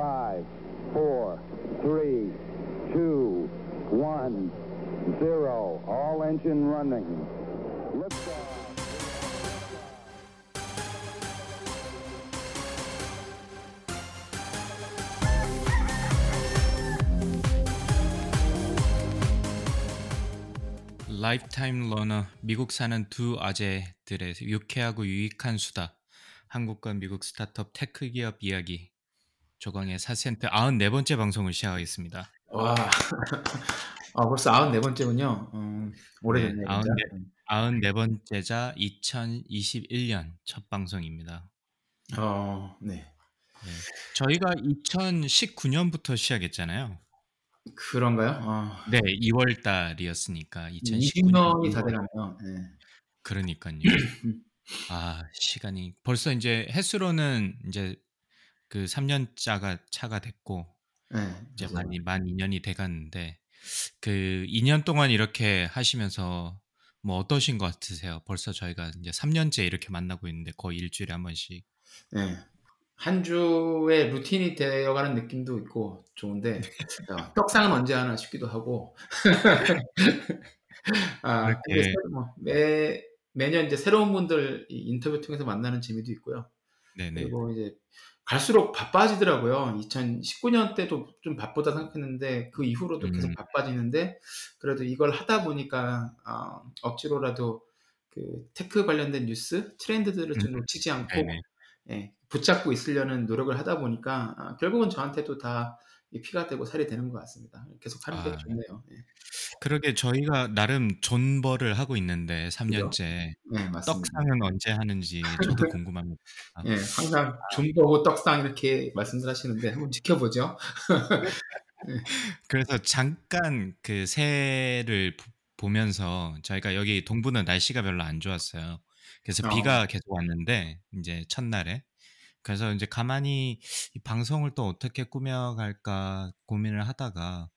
Five, four, three, two, one, zero. All engine running. Liftoff. 라이프타임 러너 미국 사는 두 아재들의 유쾌하고 유익한 수다 한국과 미국 스타트업 테크 기업 이야기 조광의 4센트 94번째 방송을 시작하겠습니다. 와, 아, 벌써 94번째군요. 음, 오래됐네요. 네, 진짜. 94 번째자 2021년 첫 방송입니다. 어, 네. 네. 저희가 2019년부터 시작했잖아요. 그런가요? 어, 네, 2월 달이었으니까 20년이 2019년 다 돼가네요. 네. 그러니까요. 아, 시간이 벌써 이제 횟수로는 이제 그 3년차가 차가 됐고 네, 이제. 많이 만 2년이 돼갔는데 그 2년 동안 이렇게 하시면서 뭐 어떠신 것 같으세요? 벌써 저희가 이제 3년째 이렇게 만나고 있는데 거의 일주일에 한 번씩. 네. 한 주의 루틴이 되어가는 느낌도 있고 좋은데 어, 떡상은 언제 하나 싶기도 하고 아, 뭐, 매 매년 이제 새로운 분들 이 인터뷰 통해서 만나는 재미도 있고요. 네네. 그리고 이제 갈수록 바빠지더라고요. 2019년 때도 좀 바쁘다 생각했는데 그 이후로도 계속 음. 바빠지는데 그래도 이걸 하다 보니까 어, 억지로라도 그 테크 관련된 뉴스 트렌드들을 좀 음. 놓치지 않고. 예, 붙잡고 있으려는 노력을 하다 보니까 아, 결국은 저한테도 다 이 피가 되고 살이 되는 것 같습니다. 계속 하는 게 아, 좋네요. 예. 그러게 저희가 나름 존버를 하고 있는데 3년째 네, 맞습니다. 떡상은 언제 하는지 저도 궁금합니다. 예, 항상 존버고 떡상 이렇게 말씀들 하시는데 한번 지켜보죠. 그래서 잠깐 그 새를 보- 보면서 저희가 여기 동부는 날씨가 별로 안 좋았어요. 그래서 어. 비가 계속 왔는데 이제 첫날에 그래서 이제 가만히 이 방송을 또 어떻게 꾸며갈까 고민을 하다가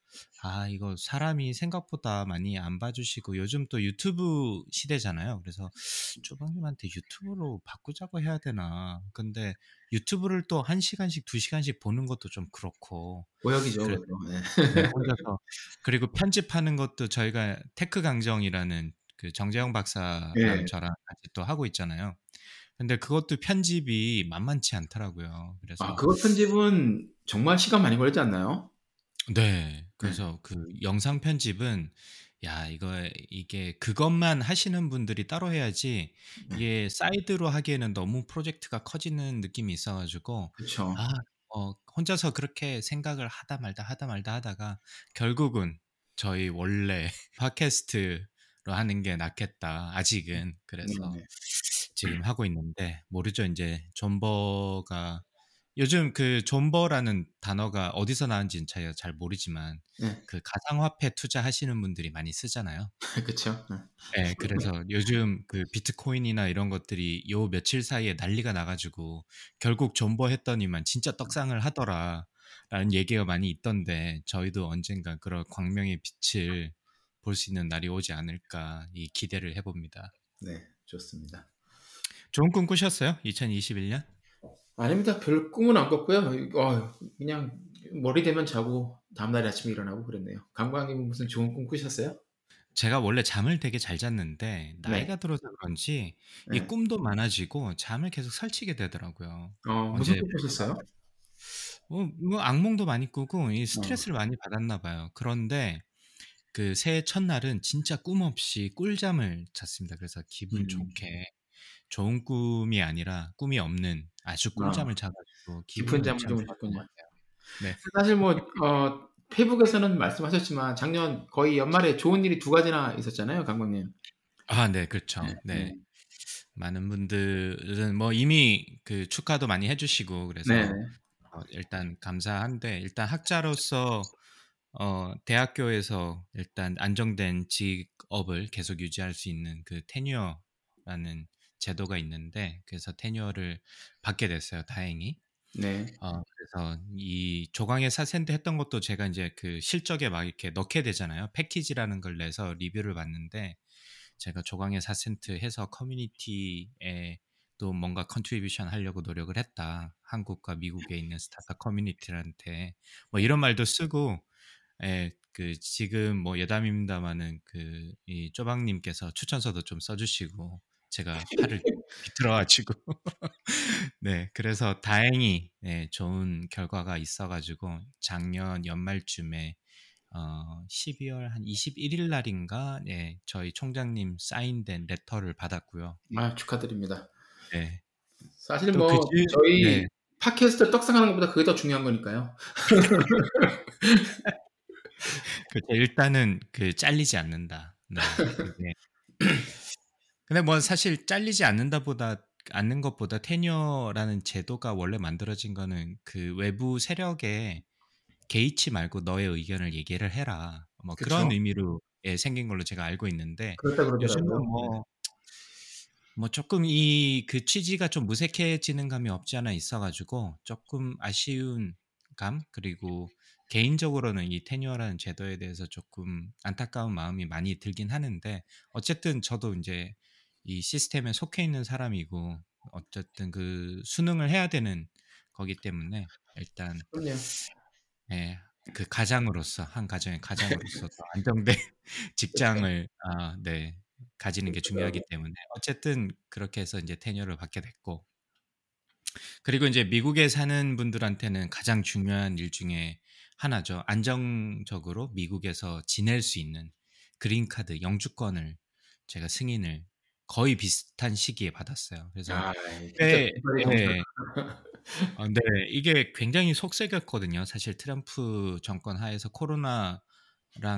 아 이거 사람이 생각보다 많이 안 봐주시고 요즘 또 유튜브 시대잖아요. 그래서 조박님한테 유튜브로 바꾸자고 해야 되나. 근데 유튜브를 또 한 시간씩 두 시간씩 보는 것도 좀 그렇고 고역이죠. 그래. 예. 네, 혼자서 그리고 편집하는 것도 저희가 테크 강정이라는 그 정재영 박사랑 예. 저랑 같이 또 하고 있잖아요. 근데 그것도 편집이 만만치 않더라고요. 그래서 아, 그거 편집은 정말 시간 많이 걸리지 않나요? 네, 그래서 그 영상 편집은 야 이거 이게 그것만 하시는 분들이 따로 해야지 네. 이게 사이드로 하기에는 너무 프로젝트가 커지는 느낌이 있어 가지고 그렇죠. 아, 어, 혼자서 그렇게 생각을 하다 말다 하다 말다 하다가 결국은 저희 원래 팟캐스트로 하는 게 낫겠다. 아직은. 그래서 네, 지금 하고 있는데 모르죠. 이제 존버가 요즘 그 존버라는 단어가 어디서 나온지는 제가 잘 모르지만 네. 그 가상화폐 투자하시는 분들이 많이 쓰잖아요. 그렇죠. 네, 그래서 요즘 그 비트코인이나 이런 것들이 요 며칠 사이에 난리가 나가지고 결국 존버했더니만 진짜 떡상을 하더라 라는 얘기가 많이 있던데 저희도 언젠가 그런 광명의 빛을 볼 수 있는 날이 오지 않을까 이 기대를 해봅니다. 네, 좋습니다. 좋은 꿈 꾸셨어요? 2021년? 아닙니다. 별 꿈은 안 꿨고요. 어, 그냥 머리 대면 자고 다음날 아침에 일어나고 그랬네요. 강광님은 무슨 좋은 꿈 꾸셨어요? 제가 원래 잠을 되게 잘 잤는데 나이가 들어서 그런지 이 네. 꿈도 많아지고 잠을 계속 설치게 되더라고요. 어, 무슨 꿈 꾸셨어요? 어, 뭐 악몽도 많이 꾸고 이 스트레스를 많이 받았나 봐요. 그런데 그 새해 첫날은 진짜 꿈 없이 꿀잠을 잤습니다. 그래서 기분 음. 좋게 좋은 꿈이 아니라 꿈이 없는 아주 꿀잠을 자가지고 깊은 잠을 참좀 잤군요. 같아요. 네. 사실 뭐 어, 페이북에서는 말씀하셨지만 작년 거의 연말에 좋은 일이 두 가지나 있었잖아요, 강광님. 아, 네, 그렇죠. 네, 네. 네. 많은 분들은 뭐 이미 그 축하도 많이 해주시고 그래서 네. 어, 일단 감사한데 일단 학자로서 어, 대학교에서 일단 안정된 직업을 계속 유지할 수 있는 그 테뉴어라는 제도가 있는데 그래서 tenure를 받게 됐어요. 다행히. 네. 어, 그래서 이 조강의 4센트 했던 것도 제가 이제 그 실적에 막 이렇게 넣게 되잖아요. 패키지라는 걸 내서 리뷰를 봤는데 제가 조강의 4센트 해서 커뮤니티에 또 뭔가 contribution 하려고 노력을 했다. 한국과 미국에 있는 스타트업 커뮤니티한테 뭐 이런 말도 쓰고 예, 그 지금 뭐 여담입니다마는 그이 쪼박님께서 추천서도 좀 써주시고 제가 팔을 비틀어가지고 네 그래서 다행히 네, 좋은 결과가 있어가지고 작년 연말쯤에 어 12월 한 21일 날인가 네, 저희 총장님 사인된 레터를 받았고요. 아 축하드립니다. 네. 사실 또뭐그 뒤- 저희 네. 팟캐스트 떡상하는 것보다 그게 더 중요한 거니까요. 그 일단은 그 잘리지 않는다. 네. 근데 뭐 사실 잘리지 않는다보다 않는 것보다 테뉴어라는 제도가 원래 만들어진 거는 그 외부 세력에 개의치 말고 너의 의견을 얘기를 해라. 뭐 그쵸. 그런 의미로 예, 생긴 걸로 제가 알고 있는데. 요즘은 뭐, 뭐 조금 이 그 취지가 좀 무색해지는 감이 없지 않아 있어가지고 조금 아쉬운 감 그리고 개인적으로는 이 테뉴어라는 제도에 대해서 조금 안타까운 마음이 많이 들긴 하는데 어쨌든 저도 이제 이 시스템에 속해 있는 사람이고 어쨌든 그 수능을 해야 되는 거기 때문에 일단 그럼요. 예, 그 가장으로서 한 가정의 가장으로서 더 안정된 직장을 아, 네, 가지는 게 중요하기 때문에 어쨌든 그렇게 해서 이제 테뉴어를 받게 됐고 그리고 이제 미국에 사는 분들한테는 가장 중요한 일 중에 하나죠. 안정적으로 미국에서 지낼 수 있는 green card 영주권을 제가 승인을 거의 비슷한 시기에 받았어요. 그래서 아, 꽤, 진짜 네. 아, 네, 이게 굉장히 속 썩였거든요. 사실 트럼프 정권 하에서 코로나랑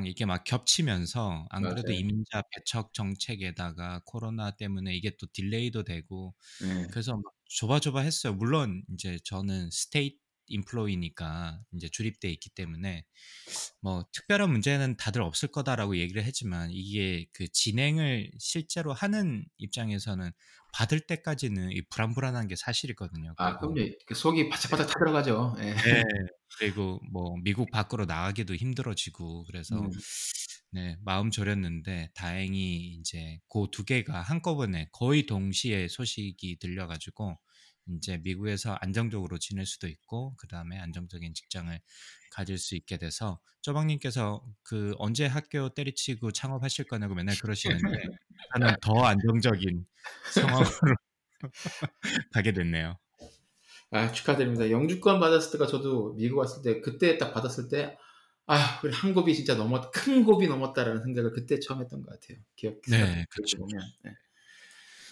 이게 막 겹치면서 안 그래도 맞아요. 이민자 배척 정책에다가 코로나 때문에 이게 또 delay도 되고 네. 그래서 막 조마조마했어요. 물론 이제 저는 state employee니까 이제 주립대 있기 때문에 뭐 특별한 문제는 다들 없을 거다라고 얘기를 했지만 이게 그 진행을 실제로 하는 입장에서는 받을 때까지는 이 불안불안한 게 사실이거든요. 아, 그럼요. 그 속이 바짝바짝 타들어가죠. 예. 네, 그리고 뭐 미국 밖으로 나가기도 힘들어지고 그래서 음. 네, 마음 졸였는데 다행히 이제 그 두 개가 한꺼번에 거의 동시에 소식이 들려가지고 이제 미국에서 안정적으로 지낼 수도 있고 그 다음에 안정적인 직장을 가질 수 있게 돼서 쪼박님께서 그 언제 학교 때리치고 창업하실 거냐고 맨날 그러시는데 저는 더 안정적인 상황으로 가게 됐네요. 아, 축하드립니다. 영주권 받았을 때가 저도 미국 왔을 때 그때 딱 받았을 때 아, 그래 한 곱이 진짜 넘었 큰 곱이 넘었다라는 생각을 그때 처음 했던 것 같아요. 기억 네. 보면. 네.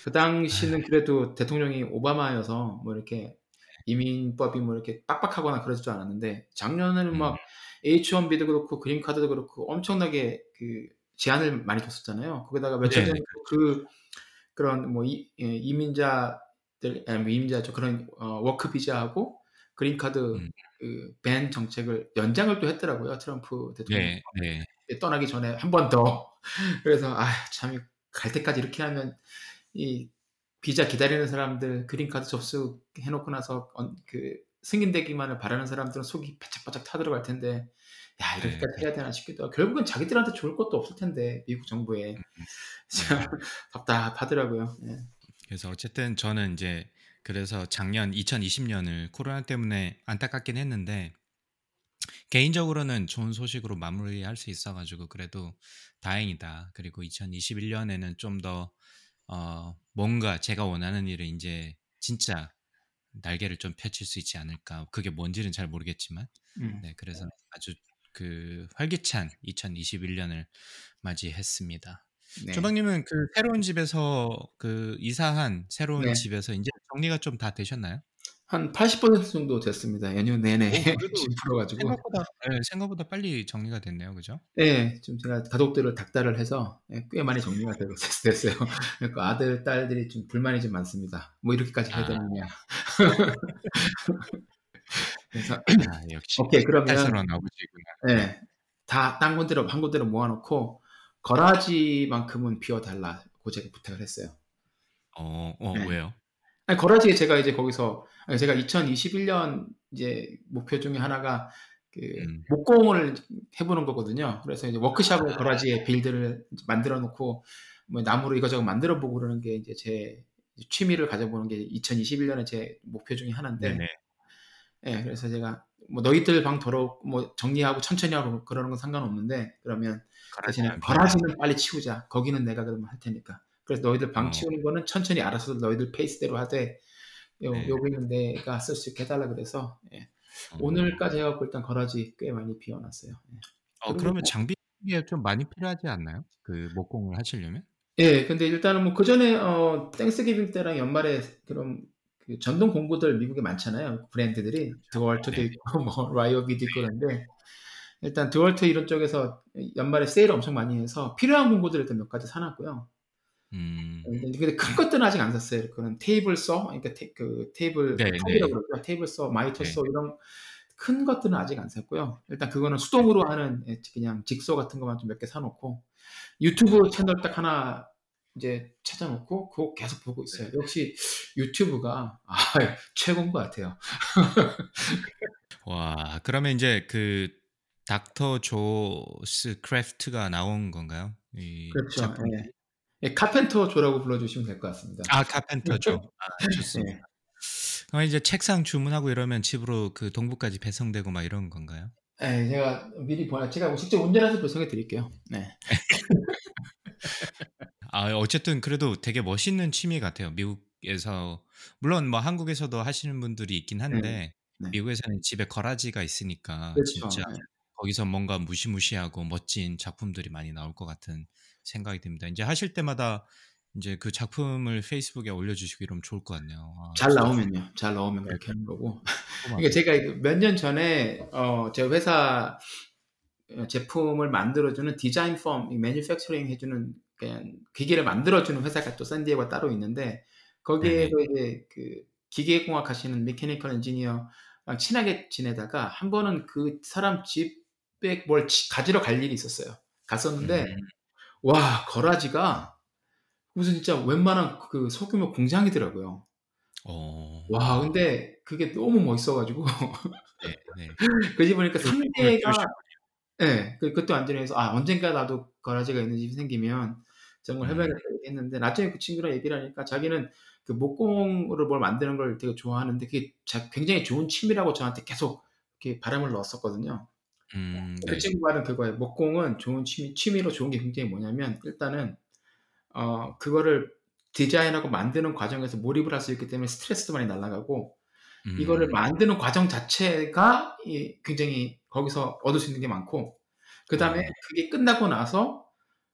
그 당시는 그래도 대통령이 오바마여서 뭐 이렇게 이민법이 뭐 이렇게 빡빡하거나 그러지도 않았는데 작년에는 음. 막 H1B도 그렇고 green card도 그렇고 엄청나게 그 제한을 많이 줬었잖아요. 거기다가 며칠 네, 전에 그 그런 뭐 이, 예, 이민자들 아니 뭐 이민자죠 그런 어, work 비자하고 green card 음. 그 ban 정책을 연장을 또 했더라고요 트럼프 대통령 네, 네. 떠나기 전에 한 번 더. 그래서 아참 갈 때까지 이렇게 하면 이 비자 기다리는 사람들 그린카드 접수해 놓고 나서 언- 그 승인되기만을 바라는 사람들은 속이 바짝바짝 타들어갈 텐데 야 이렇게까지 네. 해야 되나 싶기도 하고 결국은 자기들한테 좋을 것도 없을 텐데 미국 정부에 참 네. 답답하더라고요. 예. 그래서 어쨌든 저는 이제 그래서 작년 2020년을 코로나 때문에 안타깝긴 했는데 개인적으로는 좋은 소식으로 마무리할 수 있어가지고 그래도 다행이다. 그리고 2021년에는 좀더 어, 뭔가 제가 원하는 일을 이제 진짜 날개를 좀 펼칠 수 있지 않을까. 그게 뭔지는 잘 모르겠지만, 음. 네 그래서 아주 그 활기찬 2021년을 맞이했습니다. 네. 조박님은 그 새로운 집에서 그 이사한 새로운 네. 집에서 이제 정리가 좀 다 되셨나요? 한 80% 정도 됐습니다. 연휴 내내 집 풀어가지고. 생각보다 네, 생각보다 빨리 정리가 됐네요, 그죠? 네, 좀 제가 가족들을 닥달을 해서 예, 꽤 많이 정리가 되고 됐어요. 그러니까 아들, 딸들이 좀 불만이 좀 많습니다. 뭐 이렇게까지 해야 아. 되느냐. 그래서 아, 역시 오케이 그러면. 네, 다딴 군데로 한 군데로 모아놓고 거라지만큼은 비워달라고 제가 부탁을 했어요. 어, 어 네. 왜요? 아니, 거라지에 제가 이제 거기서 아니, 제가 2021년 이제 목표 중에 하나가 그 음. 목공을 해보는 거거든요. 그래서 이제 워크샵을 아. 거라지에 빌드를 만들어 놓고 뭐 나무로 이거저거 만들어 보고 그러는 게 이제 제 취미를 가져보는 게 2021년에 제 목표 중에 하나인데 네네. 예, 그래서 제가 뭐 너희들 방 더러 뭐 정리하고 천천히 하고 그러는 건 상관없는데 그러면 대신에 거라지는 거라지는 빨리 치우자. 거기는 내가 그러면 할 테니까. 그래서 너희들 방 어. 치우는 거는 천천히 알아서 너희들 페이스대로 하되 요, 네. 여기는 내가 쓸 수 있게 해달라 그래서 예. 어. 오늘까지 해갖고 일단 garage 꽤 많이 비워놨어요. 예. 어, 그러면 뭐- 장비가 좀 많이 필요하지 않나요? 그 목공을 하시려면? 예, 근데 일단은 뭐 그 전에 어 Thanksgiving 때랑 연말에 그런 그 전동 공구들 미국에 많잖아요. 브랜드들이 DeWalt도 네. 있고 뭐 Ryobi도 있고 그런데 일단 DeWalt 이런 쪽에서 연말에 세일 엄청 많이 해서 필요한 공구들 일단 몇 가지 사놨고요. 음. 근데 근데 큰 것들은 아직 안 샀어요. 그거는 table saw, 그러니까 테, 그 테이블 네, 톱이라고 네. 그러죠. table saw, miter 네. saw 이런 큰 것들은 아직 안 샀고요. 일단 그거는 수동으로 하는 예, 그냥 직소 같은 것만 좀 몇 개 사놓고 유튜브 채널 딱 하나 이제 찾아놓고 그거 계속 보고 있어요. 역시 유튜브가 아, 최고인 것 같아요. 와, 그러면 이제 그 Dr. Jo's craft가 나온 건가요? 이 그렇죠. 작품. 예. 예, 카펜터 조라고 불러주시면 될 것 같습니다. 아, 카펜터죠. 아, 좋습니다. 예. 그럼 이제 책상 주문하고 이러면 집으로 그 동부까지 배송되고 막 이런 건가요? 예, 제가 미리 보내, 제가 직접 운전해서 배송해 드릴게요. 네. 아, 어쨌든 그래도 되게 멋있는 취미 같아요. 미국에서 물론 뭐 한국에서도 하시는 분들이 있긴 한데 네. 미국에서는 집에 거라지가 있으니까 그렇죠. 진짜 예. 거기서 뭔가 무시무시하고 멋진 작품들이 많이 나올 것 같은 생각이 듭니다. 이제 하실 때마다 이제 그 작품을 페이스북에 올려주시고 이러면 좋을 것 같네요. 아, 잘 나오면요. 잘 나오면 그렇게 하는 거고. 궁금하다. 이게 제가 몇 년 전에 어, 제 회사 어, 제품을 만들어주는 디자인 firm, manufacturing 해주는 그냥 기계를 만들어주는 회사가 또 샌디에고 따로 있는데 거기에서 이제 그 기계공학 하시는 mechanical engineer랑 친하게 지내다가 한 번은 그 사람 집에 뭘 지- 가지러 갈 일이 있었어요. 갔었는데 음, 와 거라지가 무슨 진짜 웬만한 그 소규모 공장이더라고요. 어, 와 근데 그게 너무 멋있어가지고 네, 네. 그집 보니까 그 꿈을 3대가 키우셨군요. 예, 그, 그것도 안전해서 아 언젠가 나도 거라지가 있는 집이 생기면 정말 음. 해봐야겠다 이렇게 했는데 나중에 그 친구랑 얘기를 하니까 자기는 그 목공으로 뭘 만드는 걸 되게 좋아하는데 그게 자- 굉장히 좋은 취미라고 저한테 계속 이렇게 바람을 넣었었거든요. 음, 그 네. 친구 말은 그거예요. 목공은 좋은 취미, 취미로 좋은 게 굉장히 뭐냐면 일단은 어 그거를 디자인하고 만드는 과정에서 몰입을 할 수 있기 때문에 스트레스도 많이 날아가고 음, 이거를 만드는 과정 자체가 이 굉장히 거기서 얻을 수 있는 게 많고 그 다음에 어. 그게 끝나고 나서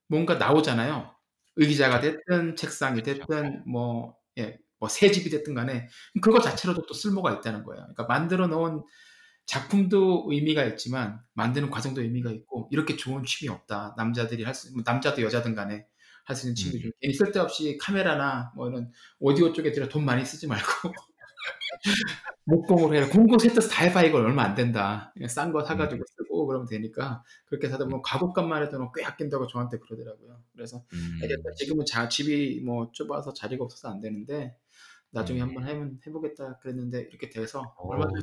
뭔가 나오잖아요. 의자가 됐든 책상이. 됐든 뭐 예, 뭐 새 집이 됐든 간에 그거 자체로도 또 쓸모가 있다는 거예요. 그러니까 만들어 놓은 작품도 의미가 있지만 만드는 과정도 의미가 있고 이렇게 좋은 취미 없다. 남자들이 할 수, 뭐 남자도 여자든 간에 할 수 있는 취미 음. 중 괜히 쓸데없이 카메라나 뭐 이런 오디오 쪽에 들어 돈 많이 쓰지 말고 목공으로 해라. 공공 세트에서 다 해봐 이걸 얼마 안 된다. 싼 거 사가지고 쓰고 그러면 되니까 그렇게 사다 보면 가격값만 해도 꽤 아낀다고 저한테 그러더라고요. 그래서 음. 지금은 자, 집이 뭐 좁아서 자리가 없어서 안 되는데 나중에 음. 한번 해면 해보겠다 그랬는데 이렇게 돼서 어, 얼마 전에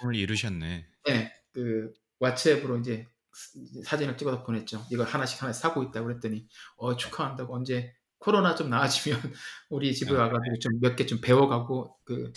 꿈을 이루셨네. 네, 그 왓츠앱으로 이제 사진을 찍어서 보냈죠. 이걸 하나씩 하나씩 사고 있다고 그랬더니 어 축하한다고 언제 코로나 좀 나아지면 우리 집에 아, 와가지고 좀 몇 개 좀 배워가고 그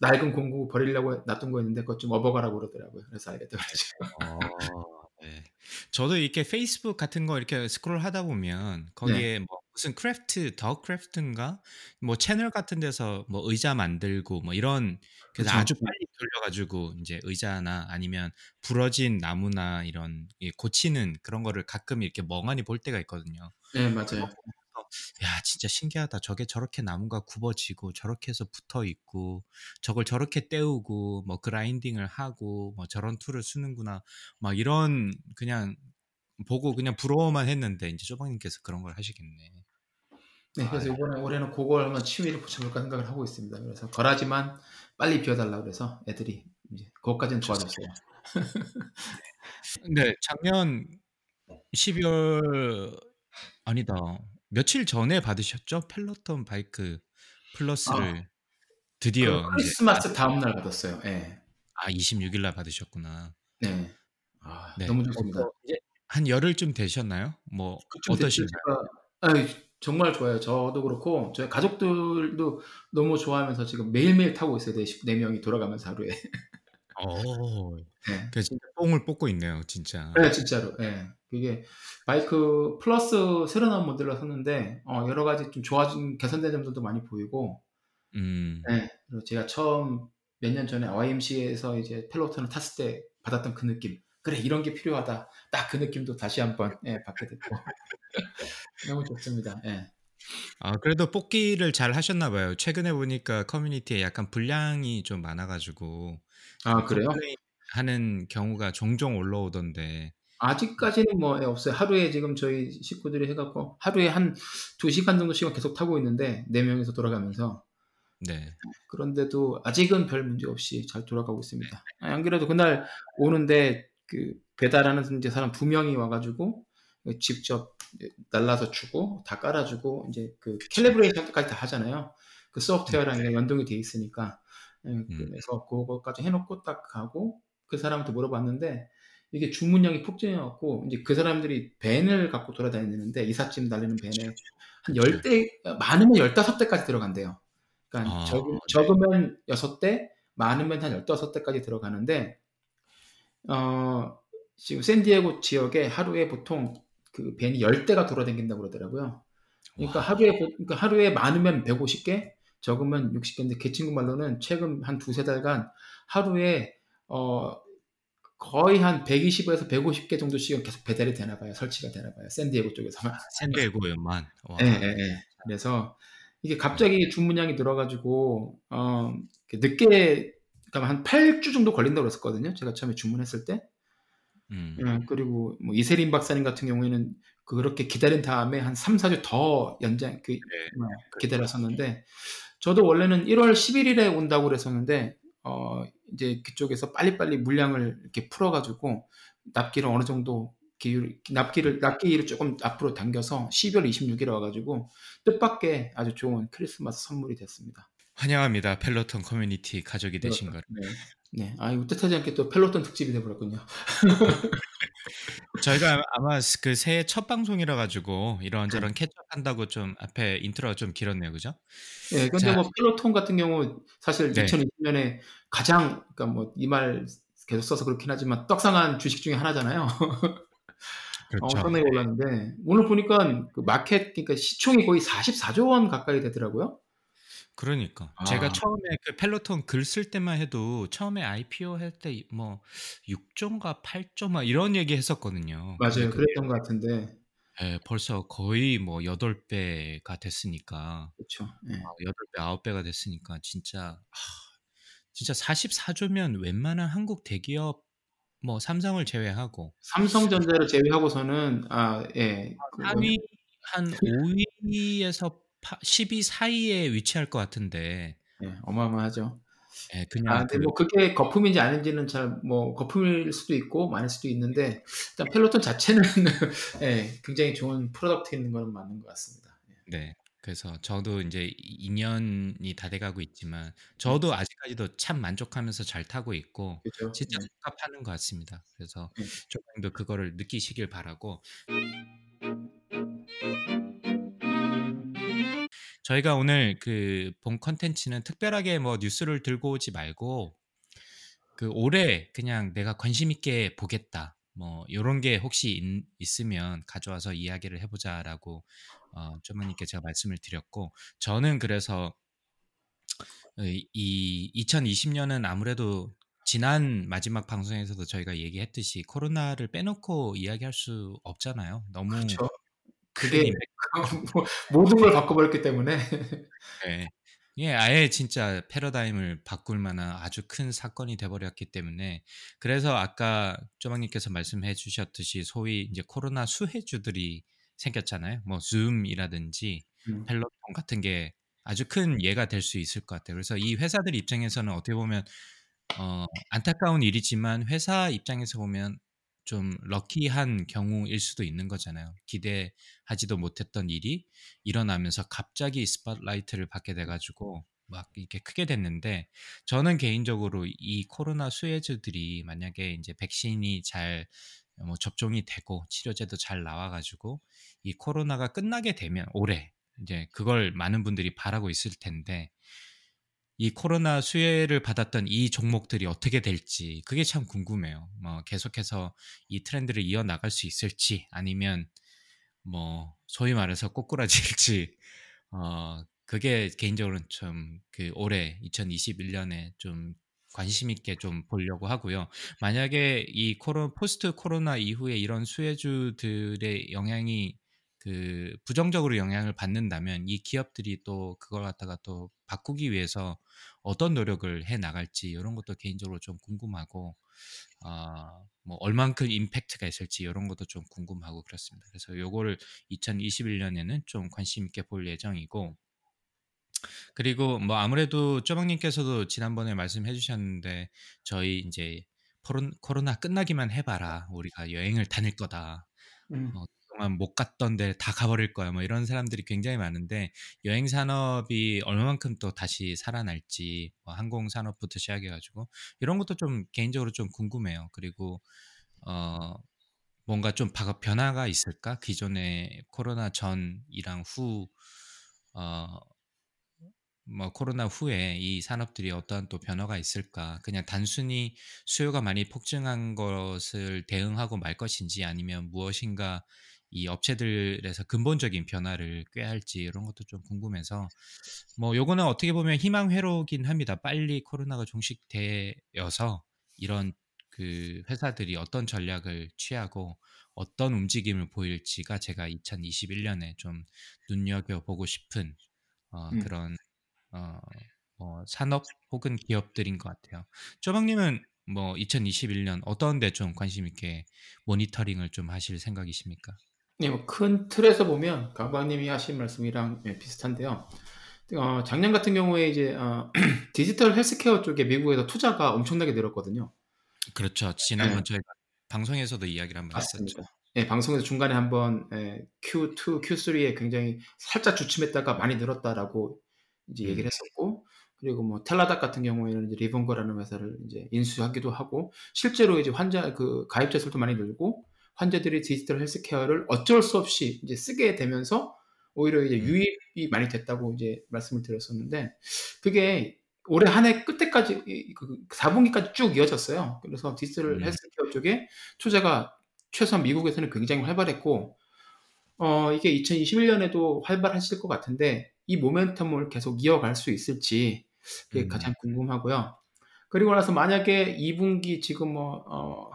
낡은 공구 버리려고 놔둔 거였는데 그것 좀 업어가라고 그러더라고요. 그래서 알겠다 그러죠. 어, 네. 저도 이렇게 페이스북 같은 거 이렇게 스크롤 하다 보면 거기에 뭐 무슨 craft, the craft인가 뭐 채널 같은 데서 뭐 의자 만들고 뭐 이런 그래서 그쵸. 아주 빨리 돌려가지고 이제 의자나 아니면 부러진 나무나 이런 이 고치는 그런 거를 가끔 이렇게 멍하니 볼 때가 있거든요. 네 맞아요. 야, 진짜 신기하다. 저게 저렇게 나무가 굽어지고 저렇게 해서 붙어 있고 저걸 저렇게 때우고 뭐 grinding을 하고 뭐 저런 tool을 쓰는구나. 막 이런 그냥 보고 그냥 부러워만 했는데 이제 조박님께서 그런 걸 하시겠네. 네, 그래서 이번에 올해는 그걸 한번 취미를 붙여볼까 생각을 하고 있습니다. 그래서 garage만 빨리 비워달라고 그래서 애들이 이제 그것까지는 도와줬어요. 근데 작년 12월 아니다. 며칠 전에 받으셨죠? 펠로톤 Bike Plus를 드디어 그 크리스마스 다음 날 받았어요. 예. 아 26일 날 받으셨구나. 네. 아, 네. 너무 좋습니다. 어, 이제 한 열흘쯤 되셨나요? 뭐. 어떠신가요? 정말 좋아요. 저도 그렇고 저희 가족들도 너무 좋아하면서 지금 매일매일 타고 있어요. 네, 네 명이 돌아가면서 하루에. 어. 네. 그 진짜 뽕을 뽑고 있네요, 진짜. 네, 진짜로. 예. 그게 바이크 플러스 새로 나온 모델로 샀는데 어, 여러 가지 좀 좋아진 개선된 점들도 많이 보이고. 음. 네. 그리고 제가 처음 몇 년 전에 YMC에서 이제 펠로톤을 탔을 때 받았던 그 느낌. 그래 이런 게 필요하다. 딱 그 느낌도 다시 한번 예, 받게 됐고 너무 좋습니다. 예. 아 그래도 뽑기를 잘 하셨나 봐요. 최근에 보니까 커뮤니티에 약간 분량이 좀 많아가지고 아그 그래요? 하는 경우가 종종 올라오던데. 아직까지는 뭐 예, 없어요. 하루에 지금 저희 식구들이 해갖고 하루에 한 2시간 정도 시간 계속 타고 있는데 4명이서 돌아가면서 네. 그런데도 아직은 별 문제 없이 잘 돌아가고 있습니다. 아, 안 그래도 그날 오는데 그 배달하는 이제 사람 두 명이 와가지고 직접 날라서 주고 다 깔아주고 이제 그 캘리브레이션까지 다 하잖아요. 그 소프트웨어랑 네. 연동이 돼 있으니까 예, 음. 그래서 그거까지 해놓고 딱 가고 그 사람한테 물어봤는데 이게 주문량이 폭증해갖고 이제 그 사람들이 밴을 갖고 돌아다니는데 이삿짐 달리는 밴에 한 10대 많으면 15대까지 들어간대요. 그러니까 아, 적, 네. 적으면 6대, 많으면 한 15대까지 들어가는데 어, 지금 샌디에고 지역에 하루에 보통 그 밴이 10대가 돌아다닌다고 그러더라고요. 그러니까 와. 하루에 보- 그러니까 하루에 많으면 150개, 적으면 60개인데 그 친구 말로는 최근 한 두세 달간 하루에 어 거의 한 120에서 150개 정도씩은 계속 배달이 되나 봐요. 설치가 되나 봐요. 샌디에고 쪽에서만. 샌디에고만. 와. 예, 예, 예. 그래서 이게 갑자기 주문량이 늘어가지고 어, 늦게 그러니까 한 8주 정도 걸린다고 그랬었거든요. 제가 처음에 주문했을 때. 음. 예, 그리고 뭐 이세린 박사님 같은 경우에는 그렇게 기다린 다음에 한 3, 4주 더 연장 그 네. 뭐 기다렸었는데 저도 원래는 1월 11일에 온다고 그랬었는데 어 이제 그쪽에서 빨리빨리 물량을 이렇게 풀어 가지고 납기를 어느 정도 기율 납기를 납기일을 조금 앞으로 당겨서 12월 26일에 와 가지고 뜻밖의 아주 좋은 크리스마스 선물이 됐습니다. 환영합니다. 펠로톤 커뮤니티 가족이 되신 걸. 네, 네. 아 이거 뜻하지 않게 또 펠로톤 특집이 돼버렸군요. 저희가 아마 그 새해 첫 방송이라 가지고 네. 이런저런 catch up한다고 좀 앞에 intro가 좀 길었네요, 그죠? 예, 근데 자. 뭐 펠로톤 같은 경우 사실 네. 2020년에 가장 그러니까 뭐 이 말 계속 써서 그렇긴 하지만 떡상한 주식 중에 하나잖아요. 그렇죠. 엄청나게 올랐는데 오늘 보니까 그 마켓 그러니까 시총이 거의 44조 원 가까이 되더라고요. 그러니까 아. 제가 처음에 그 펠로톤 글 쓸 때만 해도 처음에 IPO 할 때 뭐 6조인가 8조 막 이런 얘기 했었거든요. 맞아요. 그, 그랬던 것 같은데 예, 벌써 거의 뭐 8배가 됐으니까 그렇죠. 예. 8배, 9배가 됐으니까 진짜 하, 진짜 44조면 웬만한 한국 대기업 뭐 삼성을 제외하고 삼성전자를 제외하고서는 아 예. 그거는 4위 한 5위에서 10위 사이에 위치할 것 같은데 예, 어마어마하죠. 예, 그냥 아, 근데 그 뭐 그게 거품인지 아닌지는 잘 뭐 거품일 수도 있고 아닐 수도 있는데 일단 펠로톤 자체는 예, 굉장히 좋은 product인 거는 맞는 것 같습니다. 예. 네. 그래서 저도 이제 2년이 다 돼가고 있지만 저도 아직까지도 참 만족하면서 잘 타고 있고 그렇죠. 진짜 예. 적합하는 것 같습니다. 그래서 네. 조금도 그거를 느끼시길 바라고 저희가 오늘 그 본 컨텐츠는 특별하게 뭐 뉴스를 들고 오지 말고 그 올해 그냥 내가 관심 있게 보겠다. 뭐 요런 게 혹시 있, 있으면 가져와서 이야기를 해보자라고 어, 조마님께 제가 말씀을 드렸고 저는 그래서 이, 이 2020년은 아무래도 지난 마지막 방송에서도 저희가 얘기했듯이 코로나를 빼놓고 이야기할 수 없잖아요. 너무 그렇죠. 큰 그게 임팩트. 뭐 모든 걸 바꿔버렸기 때문에 네. 예, 아예 진짜 패러다임을 바꿀 만한 아주 큰 사건이 돼버렸기 때문에 그래서 아까 조망님께서 말씀해 주셨듯이 소위 이제 코로나 수혜주들이 생겼잖아요. 뭐 줌이라든지 음. 펠로톤 같은 게 아주 큰 예가 될 수 있을 것 같아요. 그래서 이 회사들 입장에서는 어떻게 보면 어, 안타까운 일이지만 회사 입장에서 보면 좀 lucky한 경우일 수도 있는 거잖아요. 기대하지도 못했던 일이 일어나면서 갑자기 spotlight를 받게 돼가지고 막 이렇게 크게 됐는데 저는 개인적으로 이 코로나 수혜주들이 만약에 이제 백신이 잘 뭐 접종이 되고 치료제도 잘 나와가지고 이 코로나가 끝나게 되면 올해 이제 그걸 많은 분들이 바라고 있을 텐데 이 코로나 수혜를 받았던 이 종목들이 어떻게 될지 그게 참 궁금해요. 뭐 계속해서 이 트렌드를 이어 나갈 수 있을지 아니면 뭐 소위 말해서 꼬꾸라질지 어 그게 개인적으로는 좀 그 올해 2021년에 좀 관심 있게 좀 보려고 하고요. 만약에 이 코로 포스트 코로나 이후에 이런 수혜주들의 영향이 그 부정적으로 영향을 받는다면 이 기업들이 또 그걸 갖다가 또 바꾸기 위해서 어떤 노력을 해 나갈지 이런 것도 개인적으로 좀 궁금하고 어뭐 얼만큼 임팩트가 있을지 이런 것도 좀 궁금하고 그렇습니다. 그래서 요거를 2021년에는 좀 관심 있게 볼 예정이고 그리고 뭐 아무래도 쪼박님께서도 지난번에 말씀해 주셨는데 저희 인제 "코론 코로나 끝나기만 해 봐라. 우리가 여행을 다닐 거다. 음. 어 그동안 못 갔던 데다가 버릴 거야." 뭐 이런 사람들이 굉장히 많은데 여행 산업이 얼마만큼 또 다시 살아날지 뭐 항공 산업부터 시작해 가지고 이런 것도 좀 개인적으로 좀 궁금해요. 그리고 어 뭔가 좀바 변화가 있을까? 기존의 코로나 전이랑 후 어 뭐 코로나 후에 이 산업들이 어떠한 또 변화가 있을까? 그냥 단순히 수요가 많이 폭증한 것을 대응하고 말 것인지 아니면 무엇인가 이 업체들에서 근본적인 변화를 꾀할지 이런 것도 좀 궁금해서 뭐 요거는 어떻게 보면 희망 회로긴 합니다. 빨리 코로나가 종식되어서 이런 그 회사들이 어떤 전략을 취하고 어떤 움직임을 보일지가 제가 2021년에 좀 눈여겨 보고 싶은 어 음. 그런 어 뭐 산업 혹은 기업들인 것 같아요. 쪼박님은 뭐 2021년 어떤 데 좀 관심 있게 모니터링을 좀 하실 생각이십니까? 네. 뭐 큰 틀에서 보면 강박님이 하신 말씀이랑 예 비슷한데요. 어 작년 같은 경우에 이제 어 디지털 헬스케어 쪽에 미국에서 투자가 엄청나게 늘었거든요. 그렇죠. 예. 지난번 저희가 방송에서도 이야기를 한번 했었죠. 맞습니다. 예 방송에서 중간에 한번 예 Q2, Q3에 굉장히 살짝 주춤했다가 많이 늘었다라고 이제 얘기를 음. 했었고 그리고 뭐 텔라닥 같은 경우에는 이제 리본거라는 회사를 인제 인수하기도 하고 실제로 이제 환자 그 가입자 수도 많이 늘고 환자들이 디지털 헬스케어를 어쩔 수 없이 이제 쓰게 되면서 오히려 이제 음. 유입이 많이 됐다고 이제 말씀을 드렸었는데 그게 올해 한 해 끝에까지 이그4 분기까지 쭉 이어졌어요. 그래서 디지털 음. 헬스케어 쪽에 투자가 최소한 미국에서는 굉장히 활발했고 어 이게 2021년에도 활발해질 것 같은데 이 모멘텀을 계속 이어갈 수 있을지 그게 음. 가장 궁금하고요. 그리고 나서 만약에 2 분기 지금 뭐 어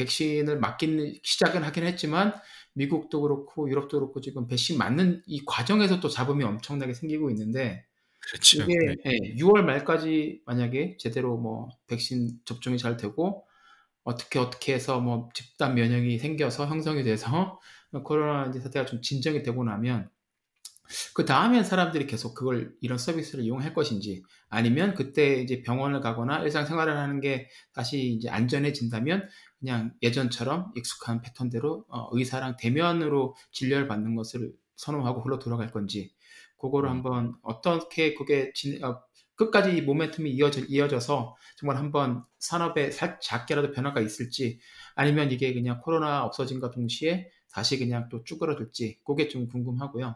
백신을 맞기는 시작은 하긴 했지만 미국도 그렇고 유럽도 그렇고 지금 백신 맞는 이 과정에서 또 잡음이 엄청나게 생기고 있는데 그렇죠. 이게 네. 예 6월 말까지 만약에 제대로 뭐 백신 접종이 잘 되고 어떻게, 어떻게 해서 뭐 집단 면역이 생겨서 형성이 돼서 코로나 사태가 좀 진정이 되고 나면 그 다음엔 사람들이 계속 그걸 이런 서비스를 이용할 것인지 아니면 그때 이제 병원을 가거나 일상생활을 하는 게 다시 이제 안전해진다면 그냥 예전처럼 익숙한 패턴대로 어 의사랑 대면으로 진료를 받는 것을 선호하고 흘러 돌아갈 건지 고거를 음. 한번 어떻게 그게 진 어 끝까지 이 모멘텀이 이어져 이어져서 정말 한번 산업에 살 작게라도 변화가 있을지 아니면 이게 그냥 코로나 없어짐과 동시에 다시 그냥 또 쭈그러들지 고게 좀 궁금하고요.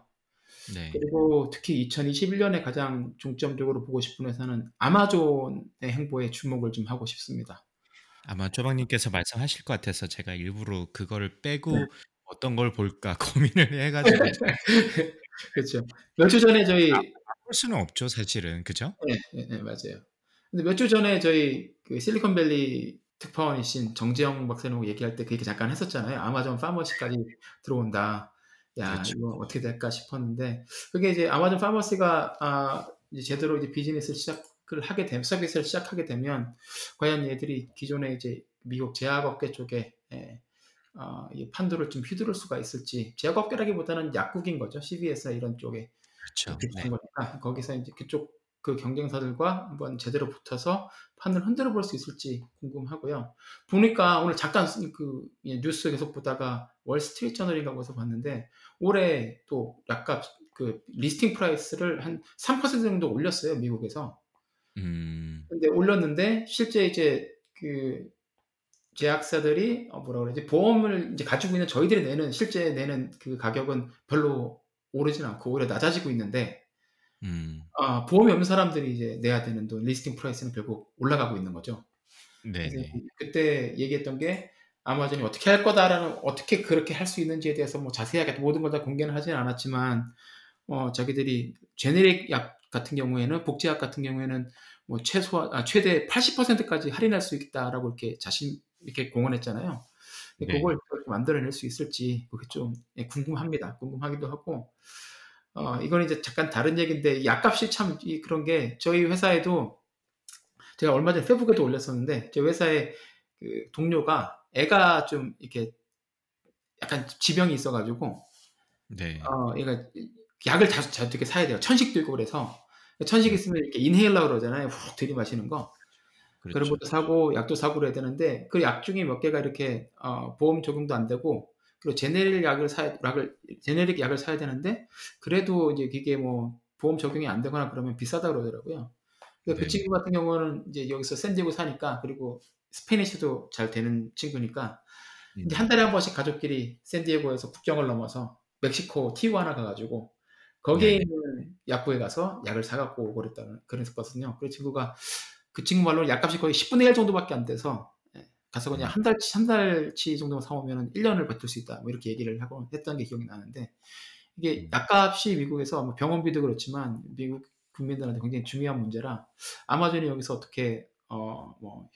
네. 그리고 특히 2021년에 가장 중점적으로 보고 싶은 회사는 아마존의 행보에 주목을 좀 하고 싶습니다. 아마 쪼박님께서 말씀하실 것 같아서 제가 일부러 그거를 네. 빼고 '어떤 걸 볼까?' 고민을 해 가지고 그렇죠. 몇주 전에 아 저희 바꿀 수는 없죠 사실은. 그죠? 예. 예예 맞아요. 근데 몇 주 전에 저희 그 실리콘밸리 특파원이신 정재영 박사님하고 얘기할 때 그 얘기 잠깐 했었잖아요. "아마존 파머시까지 들어온다." 야 그렇죠. 이거 어떻게 될까 싶었는데 그게 이제 아마존 파머시가 아 이제 제대로 이제 비즈니스를 시작 을 하게 되면 서비스를 시작하게 되면 과연 얘들이 기존에 이제 미국 제약업계 쪽에 예어이 판도를 좀 휘두를 수가 있을지 제약업계라기보다는 약국인 거죠. CVS나 이런 쪽에 그렇죠. 비슷한 네. 거니까 거기서 인제 그쪽 그 경쟁사들과 한번 제대로 붙어서 판을 흔들어 볼 수 있을지 궁금하고요. 보니까 오늘 잠깐 쓴그예 뉴스 계속 보다가 월스트리트 저널인가 거기서 봤는데 올해 또 약간 그 listing price를 한 3% 정도 올렸어요 미국에서. 음. 근데 올렸는데 실제 이제 그 제약사들이 어 뭐라 그러지? 보험을 이제 가지고 있는 저희들이 내는 실제 내는 그 가격은 별로 오르진 않고 오히려 낮아지고 있는데 음. 아, 보험이 없는 사람들이 이제 내야 되는 돈 listing price는 결국 올라가고 있는 거죠. 네네. 그때 얘기했던 게 아마존이 어떻게 할 거다라는 어떻게 그렇게 할 수 있는지에 대해서 뭐 자세하게 모든 걸 다 공개는 하지는 않았지만 어 자기들이 제네릭 약 같은 경우에는 복제약 같은 경우에는 뭐 최소한 아, 최대 80%까지 할인할 수 있다라고 이렇게 자신 이렇게 공언했잖아요. 네. 그걸 만들어낼 수 있을지 그게 좀 예, 궁금합니다. 궁금하기도 하고 어 이건 이제 잠깐 다른 얘기인데 이 약값이 참 이 그런 게 저희 회사에도 제가 얼마 전에 페북에도 올렸었는데 제 회사에 그 동료가 애가 좀 이렇게 약간 지병이 있어가지고 네. 어 얘가 약을 자주 자주 되게 사야 돼요. 천식도 있고 그래서 천식 있으면 이렇게 인헤일러 그러잖아요. 훅 들이마시는 거. 그런 그렇죠. 것도 사고 약도 사고 그래야 되는데 그 약 중에 몇 개가 이렇게 어, 보험 적용도 안 되고 그리고 제네릭 약을 사야 약을 제네릭 약을 사야 되는데 그래도 이제 그게 뭐 보험 적용이 안 되거나 그러면 비싸다 그러더라고요. 그 네. 친구 같은 경우는 이제 여기서 샌디에고 사니까 그리고 스페니쉬도 잘 되는 친구니까 음. 이제 한 달에 한 번씩 가족끼리 샌디에고에서 국경을 넘어서 멕시코 티후아나 가가지고 거기에 네네. 있는 약국에 가서 약을 사갖고 오고 그랬다는 그랬었거든요. 그 친구가 그 친구 말로 약값이 거의 10분의 1 정도밖에 안 돼서 예, 가서 그냥 음. 한 달치 한 달치 정도만 사오면 1년을 버틸 수 있다. 뭐 이렇게 얘기를 하고 했던 게 기억이 나는데 이게 음. 약값이 미국에서 뭐 병원비도 그렇지만 미국 국민들한테 굉장히 중요한 문제라 아마존이 여기서 어떻게 어뭐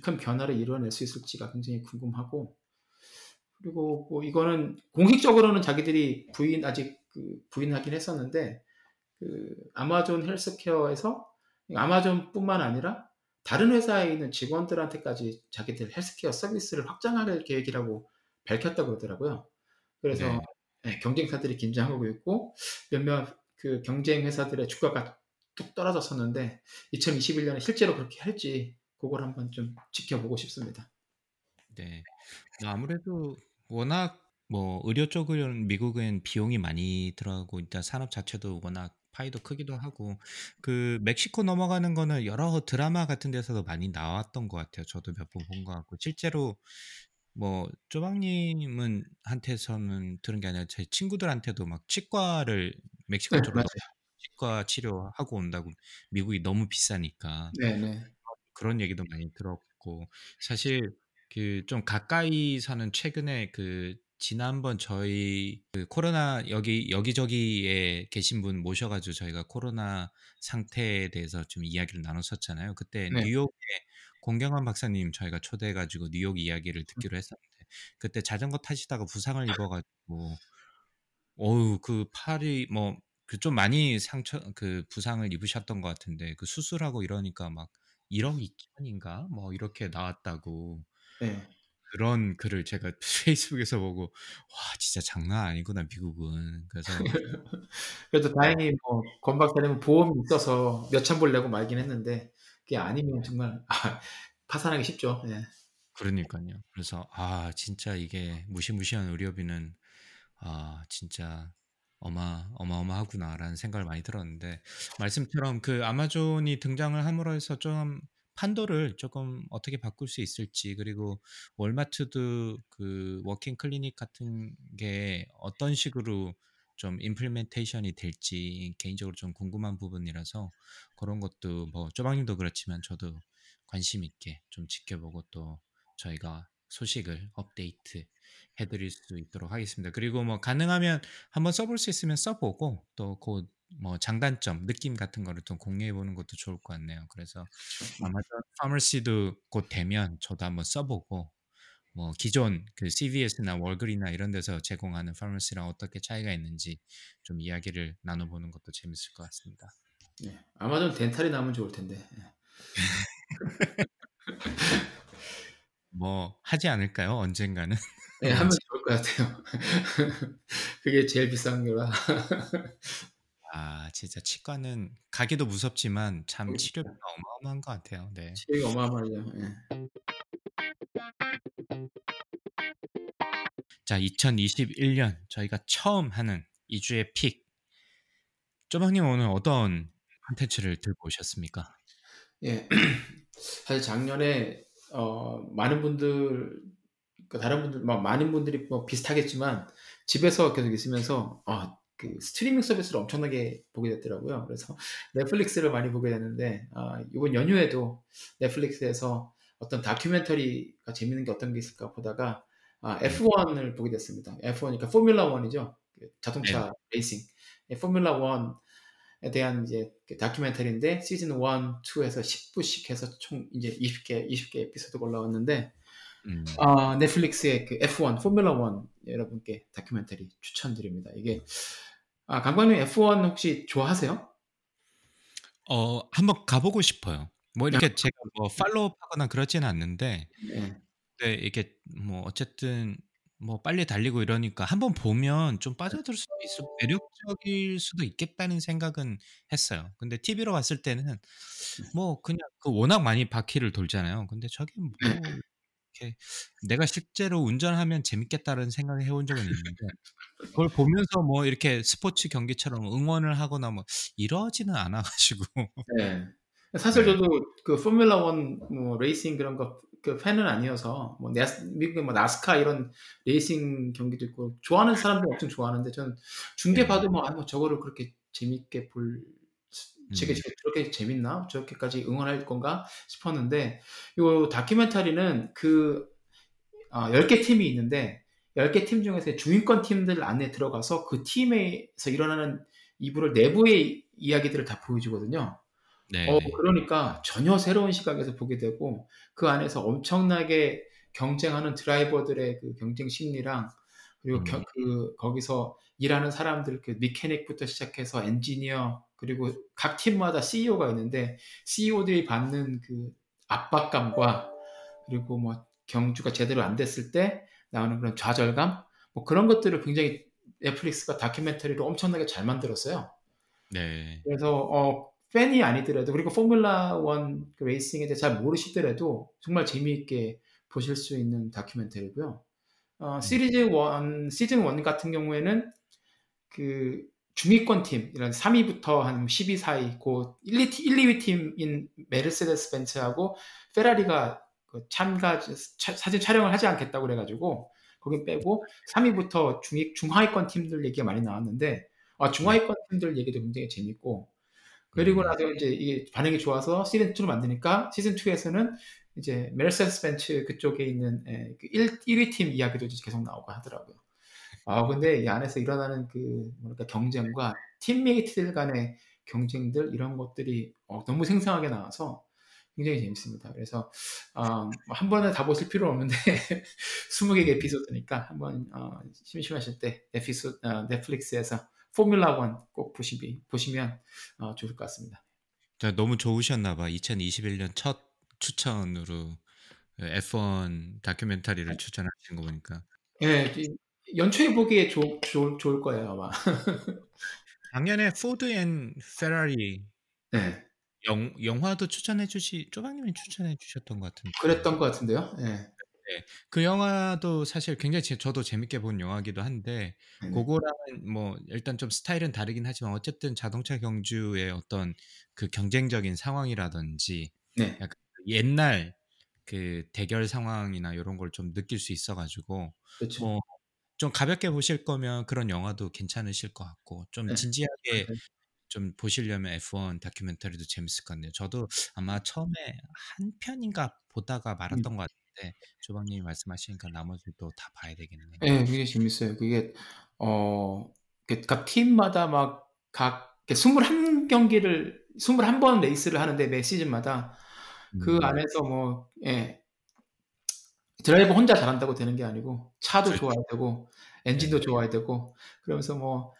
큰 변화를 이뤄낼 수 있을지가 굉장히 궁금하고 그리고 뭐 이거는 공식적으로는 자기들이 부인 아직 그 부인하긴 했었는데 그 아마존 헬스케어에서 아마존뿐만 아니라 다른 회사에 있는 직원들한테까지 자기들 헬스케어 서비스를 확장할 계획이라고 밝혔다고 그러더라고요. 그래서 네. 네, 경쟁사들이 긴장하고 있고 몇몇 그 경쟁 회사들의 주가가 뚝 떨어졌었는데 2021년에 실제로 그렇게 할지 그걸 한번 좀 지켜보고 싶습니다. 네. 뭐 아무래도 워낙 뭐 의료 쪽은 미국은 비용이 많이 들어가고 일단 산업 자체도 워낙 파이도 크기도 하고 그 멕시코 넘어가는 거는 여러 드라마 같은 데서도 많이 나왔던 것 같아요. 저도 몇 번 본 것 같고 실제로 뭐 쪼박님은 한테서는 들은 게 아니라 제 친구들한테도 막 치과를 멕시코 네, 쪽으로 맞아요. 넘어가서 치과 치료하고 온다고 미국이 너무 비싸니까 네, 네. 그런 얘기도 많이 들었고 사실 그 좀 가까이 사는 최근에 그 지난번 저희 그 코로나 여기 여기저기에 계신 분 모셔가지고 저희가 코로나 상태에 대해서 좀 이야기를 나눴었잖아요. 그때 네. 뉴욕에 공경환 박사님 저희가 초대해가지고 뉴욕 이야기를 음. 듣기로 했었는데 그때 자전거 타시다가 부상을 입어가지고 어우 그 팔이 뭐 그 좀 많이 상처 그 부상을 입으셨던 것 같은데 그 수술하고 이러니까 막 1억 2천인가 뭐 이렇게 나왔다고 네. 그런 글을 제가 페이스북에서 보고 와 진짜 장난 아니구나 미국은. 그래서 그래도 다행히 뭐권 박사님은 보험이 있어서 몇천 불 내고 말긴 했는데 그게 아니면 정말 아, 파산하기 쉽죠. 예. 그러니까요. 그래서 아 진짜 이게 무시무시한 의료비는 아 진짜 어마 어마어마하구나라는 생각을 많이 들었는데 말씀처럼 그 아마존이 등장을 함으로 해서 좀 판도를 조금 어떻게 바꿀 수 있을지 그리고 월마트도 그 walk-in clinic 같은 게 어떤 식으로 좀 implementation이 될지 개인적으로 좀 궁금한 부분이라서 그런 것도 뭐 쪼박님도 그렇지만 저도 관심 있게 좀 지켜보고 또 저희가 소식을 업데이트 해드릴 수 있도록 하겠습니다. 그리고 뭐 가능하면 한번 써볼 수 있으면 써보고 또그 뭐 장단점, 느낌 같은 거를 좀 공유해 보는 것도 좋을 것 같네요. 그래서. 아마존 파머시도 곧 되면 저도 한번 써보고 뭐 기존 그 CVS나 월그리나 이런 데서 제공하는 파머시랑 어떻게 차이가 있는지 좀 이야기를 나눠보는 것도 재밌을 것 같습니다. 예. 아마존 덴탈이 나오면 좋을 텐데. 예. 뭐 하지 않을까요? 언젠가는. 예, 하면 좋을 것 같아요. 그게 제일 비싼 거라. 아 진짜 치과는 가기도 무섭지만 참 그러니까. 치료비가 어마어마한 것 같아요. 네. 치료가 어마어마하죠. 예. 자 2021년 저희가 처음 하는 2주의 픽. 쪼박님 오늘 어떤 콘텐츠를 들고 오셨습니까? 예. 사실 작년에 어 많은 분들 그 다른 분들 막 많은 분들이 뭐 비슷하겠지만 집에서 계속 있으면서 아 그 스트리밍 서비스를 엄청나게 보게 됐더라고요. 그래서 넷플릭스를 많이 보게 됐는데 아, 이번 연휴에도 넷플릭스에서 어떤 다큐멘터리가 재밌는 게 어떤 게 있을까 보다가 아, F1을 보게 됐습니다. F1이니까 포뮬라 1이죠. 자동차 레이싱. 예, 포뮬라 1에 대한 이제 그 다큐멘터리인데 시즌 1, 2에서 10부씩 해서 총 이제 20개 20개 에피소드가 올라왔는데 음. 아, 넷플릭스의 그 F1 포뮬라 1 여러분께 다큐멘터리 추천드립니다. 이게 아, 강관님 F1 혹시 좋아하세요? 어, 한번 가보고 싶어요. 뭐 이렇게 제가 뭐 팔로우하거나 그러지는 않는데, 네. 근데 이게 뭐 어쨌든 뭐 빨리 달리고 이러니까 한번 보면 좀 빠져들 수도 있어 매력적일 수도 있겠다는 생각은 했어요. 근데 TV로 봤을 때는 뭐 그냥 그 워낙 많이 바퀴를 돌잖아요. 근데 저게 뭐 이렇게 내가 실제로 운전하면 재밌겠다는 생각을 해본 적은 있는데 그걸 보면서 뭐 이렇게 스포츠 경기처럼 응원을 하거나 뭐 이러지는 않아가지고 네. 사실 네. 저도 그 포뮬라 1뭐 레이싱 그런 거 그 팬은 아니어서 뭐 네스, 미국의 뭐 나스카 이런 레이싱 경기도 있고 좋아하는 사람들 엄청 좋아하는데 저는 중계 네. 봐도 뭐, 아, 뭐 저거를 그렇게 재밌게 볼 저게 음. 저렇게 재밌나 저렇게까지 응원할 건가 싶었는데 이 다큐멘터리는 그 어, 10개 팀이 있는데 10개 팀 중에서 중위권 팀들 안에 들어가서 그 팀에서 일어나는 이불을 내부의 이야기들을 다 보여주거든요. 네. 어, 그러니까 전혀 새로운 시각에서 보게 되고 그 안에서 엄청나게 경쟁하는 드라이버들의 그 경쟁 심리랑 그리고 음. 겨, 그 거기서 일하는 사람들 그 미케닉부터 시작해서 엔지니어 그리고 각 팀마다 CEO가 있는데 CEO들이 받는 그 압박감과 그리고 뭐 경주가 제대로 안 됐을 때 나오는 그런 좌절감 뭐 그런 것들을 굉장히 넷플릭스가 다큐멘터리로 엄청나게 잘 만들었어요. 네. 그래서 어, 팬이 아니더라도 그리고 포뮬라 1그 레이싱에 대해 잘 모르시더라도 정말 재미있게 보실 수 있는 다큐멘터리고요. 어, 시리즈 1 시즌 1 같은 경우에는 그 중위권 팀 이런 3위부터 한 12, 4위 고 1, 2, 1 2위 팀인 메르세데스 벤츠하고 페라리가 그 참가 차, 사진 촬영을 하지 않겠다고 그래가지고 거긴 빼고 3위부터 중위 중하위권 팀들 얘기가 많이 나왔는데 아, 중하위권 팀들 얘기도 굉장히 재밌고 그리고 음. 나서 이제 이게 반응이 좋아서 시즌 2를 만드니까 시즌 2에서는 이제 메르세데스 벤츠 그쪽에 있는 예, 그 1, 1위 팀 이야기도 계속 나오고 하더라고요. 아 근데 이 안에서 일어나는 그 뭐랄까 경쟁과 팀메이트들 간의 경쟁들 이런 것들이 어, 너무 생생하게 나와서 굉장히 재밌습니다. 그래서 어, 한 번에 다 보실 필요는 없는데 20개 에피소드니까 한번 어, 심심하실 때 에피소 어, 넷플릭스에서 포뮬라 1꼭 보시, 보시면 어, 좋을 것 같습니다. 자, 너무 좋으셨나 봐. 2021년 첫 추천으로 F1 다큐멘터리를 추천하신 거 보니까. 예, 이- 연초에 보기에 좋, 좋, 좋을 거예요 아마. 작년에 포드 앤 페라리 네, 영, 영화도 추천해 주시 쪼박님이 추천해 주셨던 것 같은데. 그랬던 것 같은데요. 예. 그 영화도 사실 굉장히 제- 저도 재밌게 본 영화기도 한데 네. 그거랑은 뭐 일단 좀 스타일은 다르긴 하지만 어쨌든 자동차 경주의 어떤 그 경쟁적인 상황이라든지 네. 약간 옛날 그 대결 상황이나 이런 걸 좀 느낄 수 있어가지고 그렇죠. 뭐 좀 가볍게 보실 거면 그런 영화도 괜찮으실 것 같고 좀 네. 진지하게 맞아요. 좀 보시려면 F1 다큐멘터리도 재밌을 것 같네요. 저도 아마 처음에 한 편인가 보다가 말았던 것 같은데 조방님이 말씀하시니까 나머지도 다 봐야 되겠네요. 예, 굉장히 재밌어요. 그게 어, 그각 팀마다 막각 21경기를 21번 레이스를 하는데 매 시즌마다 그 음. 안에서 뭐 예. 드라이버 혼자 잘한다고 되는 게 아니고 차도 그렇죠. 좋아야 되고 엔진도 네. 좋아야 되고 그러면서 뭐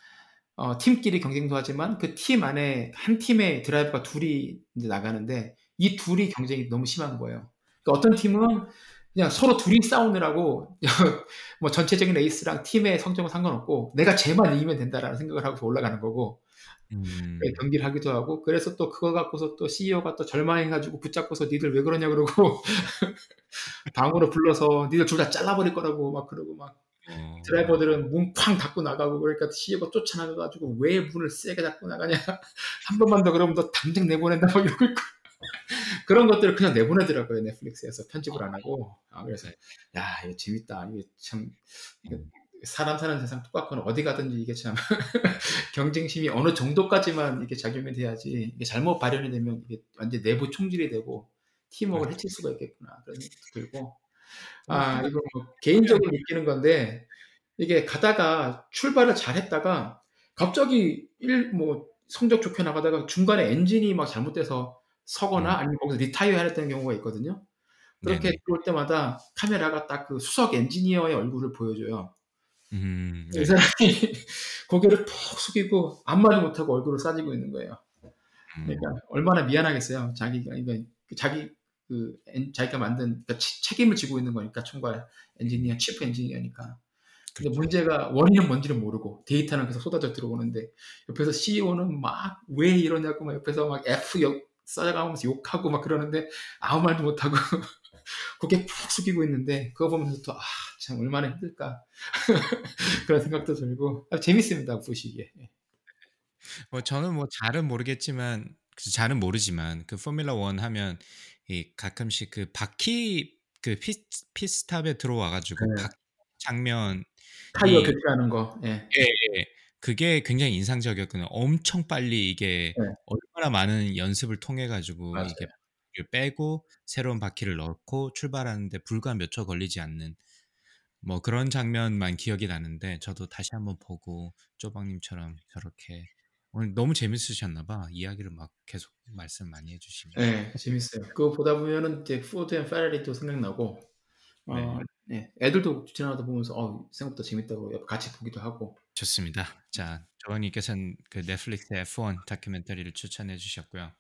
어, 팀끼리 경쟁도 하지만 그 팀 안에 한 팀의 드라이버가 둘이 이제 나가는데 이 둘이 경쟁이 너무 심한 거예요. 그러니까 어떤 팀은 그냥 서로 둘이 싸우느라고 뭐 전체적인 레이스랑 팀의 성적은 상관없고 내가 쟤만 이기면 된다라는 생각을 하고 올라가는 거고 음. 네, 경기를 하기도 하고 그래서 또 그거 갖고서 또 CEO가 또 절망해가지고 붙잡고서 니들 왜 그러냐 그러고 방으로 불러서 니들 둘 다 잘라버릴 거라고 막 그러고 막 어. 드라이버들은 문 쾅 닫고 나가고 그러니까 CEO가 쫓아나가가지고 왜 문을 세게 닫고 나가냐 한 번만 더 그러면 너 당장 내보낸다 막 이러고 있고 그런 것들을 그냥 내보내더라고요 넷플릭스에서 편집을 안 하고 아, 그래서 야 이거 재밌다 이게 참 이거 음. 사람 사는 세상 똑같거나 어디 가든지 이게 참 경쟁심이 어느 정도까지만 이게 작용이 돼야지 이게 잘못 발현이 되면 이게 완전 내부 총질이 되고 팀워크를 해칠 수가 있겠구나 그런 생각도 들고 아 이거 뭐 개인적으로 느끼는 건데 이게 가다가 출발을 잘했다가 갑자기 일 뭐 성적 좋게 나가다가 중간에 엔진이 막 잘못돼서 서거나 음. 아니면 거기서 retire 해야 되는 경우가 있거든요. 그렇게 네네. 들어올 때마다 카메라가 딱 그 수석 엔지니어의 얼굴을 보여줘요. 음, 이 네. 사람이 고개를 푹 숙이고 아무 말도 못하고 얼굴을 싸쥐고 있는 거예요. 음, 그러니까 얼마나 미안하겠어요. 자기가 이거 자기 그 엔- 자기가 만든 그러니까 치- 책임을 지고 있는 거니까 총괄 엔지니어, chief 엔지니어니까. 근데 그렇죠. 문제가 원인은 뭔지를 모르고 데이터는 계속 쏟아져 들어오는데 옆에서 CEO는 막 왜 이러냐고 막 옆에서 막 F 역 써가면서 욕하고 막 그러는데 아무 말도 못하고 고개 푹 숙이고 있는데 그거 보면서 또 아 참 얼마나 힘들까 그런 생각도 들고 아, 재밌습니다 보시기에 뭐 저는 뭐 잘은 모르겠지만 그 잘은 모르지만 그 포뮬러 원 하면 이 가끔씩 그 바퀴 그 피, 피스탑에 들어와 가지고 네. 바퀴 장면이 타이어 교체하는 거 예. 예, 예. 그게 굉장히 인상적이었거든요. 엄청 빨리 이게 네. 얼마나 많은 연습을 통해 가지고. 이게 바퀴를 빼고 새로운 바퀴를 넣고 출발하는데 불과 몇 초 걸리지 않는 뭐 그런 장면만 기억이 나는데 저도 다시 한번 보고 쪼박님처럼 저렇게 오늘 너무 재밌으셨나 봐. 이야기를 막 계속 말씀 많이 해주시면. 네, 재밌어요. 그거 보다 보면은 이제 포드 앤 페라리도 생각나고, 어, 네, 애들도 지나가다 보면서 어, 생각보다 재밌다고 같이 보기도 하고. 좋습니다. 자, 쪼박님께서는 그 넷플릭스 F1 다큐멘터리를 추천해 주셨고요.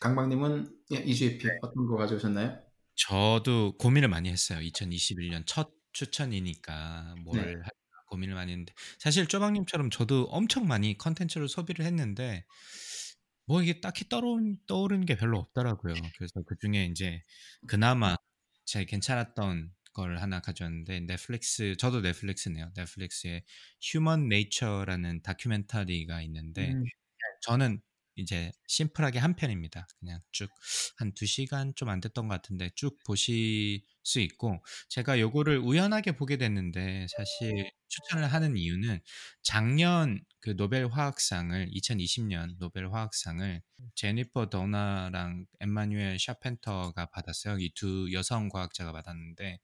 강박님은 예, 이주의 pick 어떤 거 가져오셨나요? 저도 고민을 많이 했어요. 2021년 첫 추천이니까 뭘 네. 할까 고민을 많이 했는데 사실 쪼박님처럼 저도 엄청 많이 컨텐츠를 소비를 했는데 뭐 이게 딱히 떠오른, 떠오르는 게 별로 없더라고요. 그래서 그 중에 이제 그나마 제일 괜찮았던 걸 하나 가져왔는데 넷플릭스 저도 넷플릭스네요. 넷플릭스의 Human Nature라는 다큐멘터리가 있는데 음, 저는 이제 심플하게 한 편입니다. 그냥 쭉 한 두 시간 좀 안 됐던 것 같은데 쭉 보실 수 있고 제가 요거를 우연하게 보게 됐는데 사실 추천을 하는 이유는 작년 그 노벨 화학상을 2020년 노벨 화학상을 제니퍼 더나랑 엠마뉴엘 샤펜터가 받았어요. 이 두 여성 과학자가 받았는데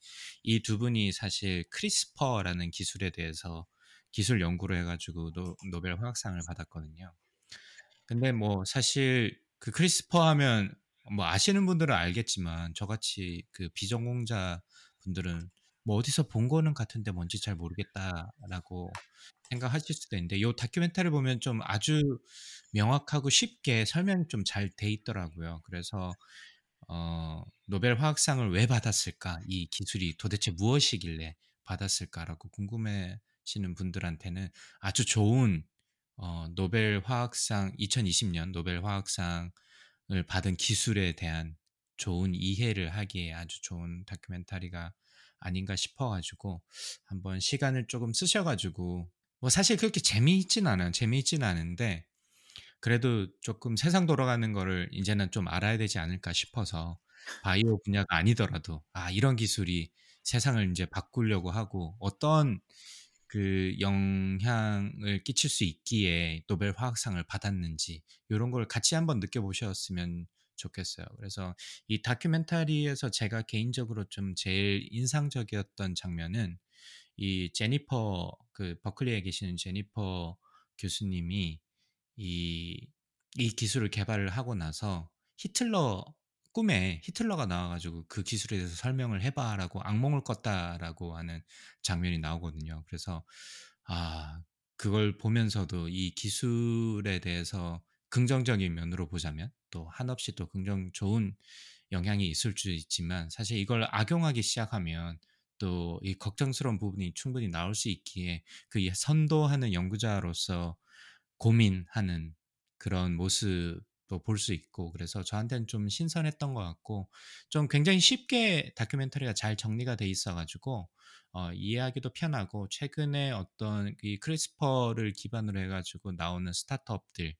이 두 분이 사실 크리스퍼라는 기술에 대해서 기술 연구를 해가지고 노, 노벨 화학상을 받았거든요. 근데 뭐 사실 그 크리스퍼 하면 뭐 아시는 분들은 알겠지만 저같이 그 비전공자 분들은 뭐 어디서 본 거는 같은데 뭔지 잘 모르겠다라고 생각하실 수도 있는데 요 다큐멘터리 보면 좀 아주 명확하고 쉽게 설명이 좀 잘 돼 있더라고요. 그래서 어, 노벨 화학상을 왜 받았을까? 이 기술이 도대체 무엇이길래 받았을까라고 궁금해하시는 분들한테는 아주 좋은 어, 노벨 화학상 2020년 노벨 화학상을 받은 기술에 대한 좋은 이해를 하기에 아주 좋은 다큐멘터리가 아닌가 싶어가지고 한번 시간을 조금 쓰셔가지고 뭐 사실 그렇게 재미있진 않아요. 재미있진 않은데 그래도 조금 세상 돌아가는 거를 이제는 좀 알아야 되지 않을까 싶어서 바이오 분야가 아니더라도 아 이런 기술이 세상을 이제 바꾸려고 하고 어떤 그 영향을 끼칠 수 있기에 노벨 화학상을 받았는지 이런 걸 같이 한번 느껴보셨으면 좋겠어요. 그래서 이 다큐멘터리에서 제가 개인적으로 좀 제일 인상적이었던 장면은 이 제니퍼 그 버클리에 계시는 제니퍼 교수님이 이, 이 기술을 개발을 하고 나서 히틀러 꿈에 히틀러가 나와가지고 그 기술에 대해서 설명을 해봐라고 악몽을 꿨다라고 하는 장면이 나오거든요. 그래서 아 그걸 보면서도 이 기술에 대해서 긍정적인 면으로 보자면 또 한없이 또 긍정 좋은 영향이 있을 수 있지만 사실 이걸 악용하기 시작하면 또 이 걱정스러운 부분이 충분히 나올 수 있기에 그 선도하는 연구자로서 고민하는 그런 모습 도볼수 있고 그래서 저한테는 좀 신선했던 것 같고 좀 굉장히 쉽게 다큐멘터리가 잘 정리가 돼 있어가지고 어, 이해하기도 편하고 최근에 어떤 이 크리스퍼를 기반으로 해가지고 나오는 스타트업들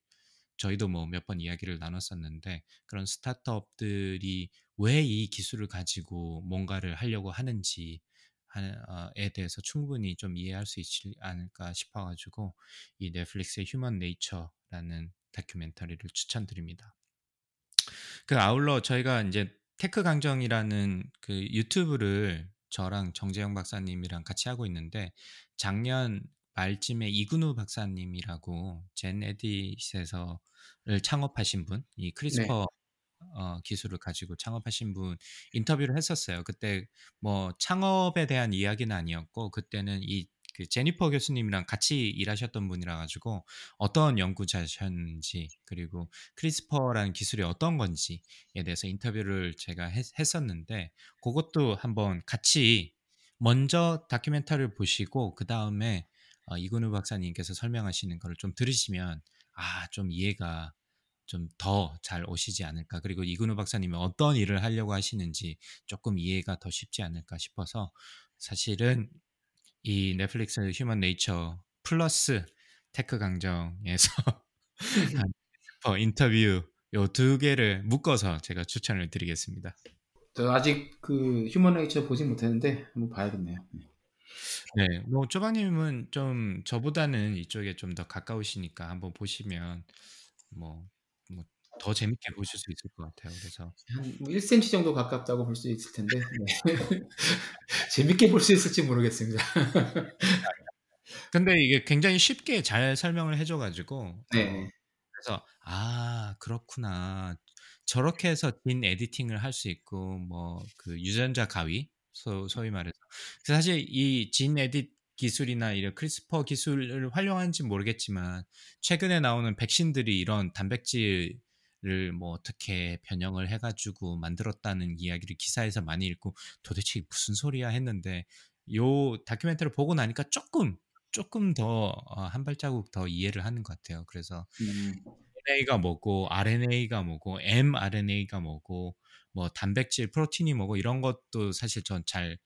저희도 뭐 몇 번 이야기를 나눴었는데 그런 스타트업들이 왜 이 기술을 가지고 뭔가를 하려고 하는지 에 대해서 충분히 좀 이해할 수 있지 않을까 싶어가지고 이 넷플릭스의 Human Nature라는 다큐멘터리를 추천드립니다. 그 아울러 저희가 이제 테크 강정이라는 그 유튜브를 저랑 정재영 박사님이랑 같이 하고 있는데 작년 말쯤에 이근우 박사님이라고 GenEdit 회사를 창업하신 분, 이 네. CRISPR 어, 기술을 가지고 창업하신 분 인터뷰를 했었어요. 그때 뭐 창업에 대한 이야기는 아니었고 그때는 이 그 제니퍼 교수님이랑 같이 일하셨던 분이라 가지고 어떤 연구자셨는지 그리고 CRISPR라는 기술이 어떤 건지에 대해서 인터뷰를 제가 했, 했었는데 그것도 한번 같이 먼저 다큐멘터리를 보시고 그 다음에 어, 이근우 박사님께서 설명하시는 거를 좀 들으시면 아 좀 이해가 좀 더 잘 오시지 않을까. 그리고 이근우 박사님이 어떤 일을 하려고 하시는지 조금 이해가 더 쉽지 않을까 싶어서 사실은 이 넷플릭스 Human Nature 플러스 테크 강정에서 한 어, 인터뷰 요 두 개를 묶어서 제가 추천을 드리겠습니다. 저 아직 그 휴먼 네이처 보지 못했는데 한번 봐야겠네요. 네, 뭐 쪼박님은 좀 저보다는 이쪽에 좀 더 가까우시니까 한번 보시면 뭐뭐 더 재밌게 보실 수 있을 것 같아요. 그래서 한 뭐 1cm 정도 가깝다고 볼 수 있을 텐데 네. 재밌게 볼 수 있을지 모르겠습니다. 근데 이게 굉장히 쉽게 잘 설명을 해줘 가지고 어 네. 그래서 '아 그렇구나. 저렇게 해서 gene editing을 할 수 있고 뭐 그 유전자 가위 소 소위 말해서 그 사실 이 GenEdit 기술이나 이런 CRISPR 기술을 활용하는지는 모르겠지만 최근에 나오는 백신들이 이런 단백질 을뭐 어떻게 변형을 해 가지고 만들었다는 이야기를 기사에서 많이 읽고 '도대체 무슨 소리야?' 했는데 요 다큐멘터리를 보고 나니까 쪼끔, 쪼끔 더 어 한 발자국 더 이해를 하는 것 같아요. 그래서 음. DNA가 뭐고 RNA가 뭐고 mRNA가 뭐고 뭐 단백질, 프로틴이 뭐고 이런 것도 사실 전 잘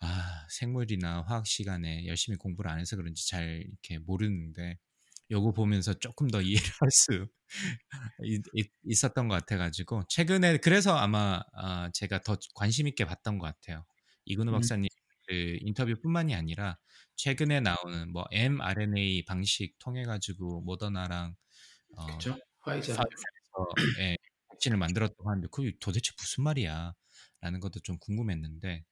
아 생물이나 화학 시간에 열심히 공부를 안 해서 그런지 잘 이렇게 모르는데 요거 보면서 쪼끔 더 이해를 할수있 있었던 것 같아 가지고 최근에 그래서 아마 아 제가 더 관심 있게 봤던 것 같아요. 이근우 음. 박사님 그 인터뷰뿐만이 아니라 최근에 나오는 뭐 mRNA 방식 통해 가지고 모더나랑 어 그쵸. 화이자. 예 백신을 만들었다고 하는데 '그게 도대체 무슨 말이야?'라는 것도 좀 궁금했는데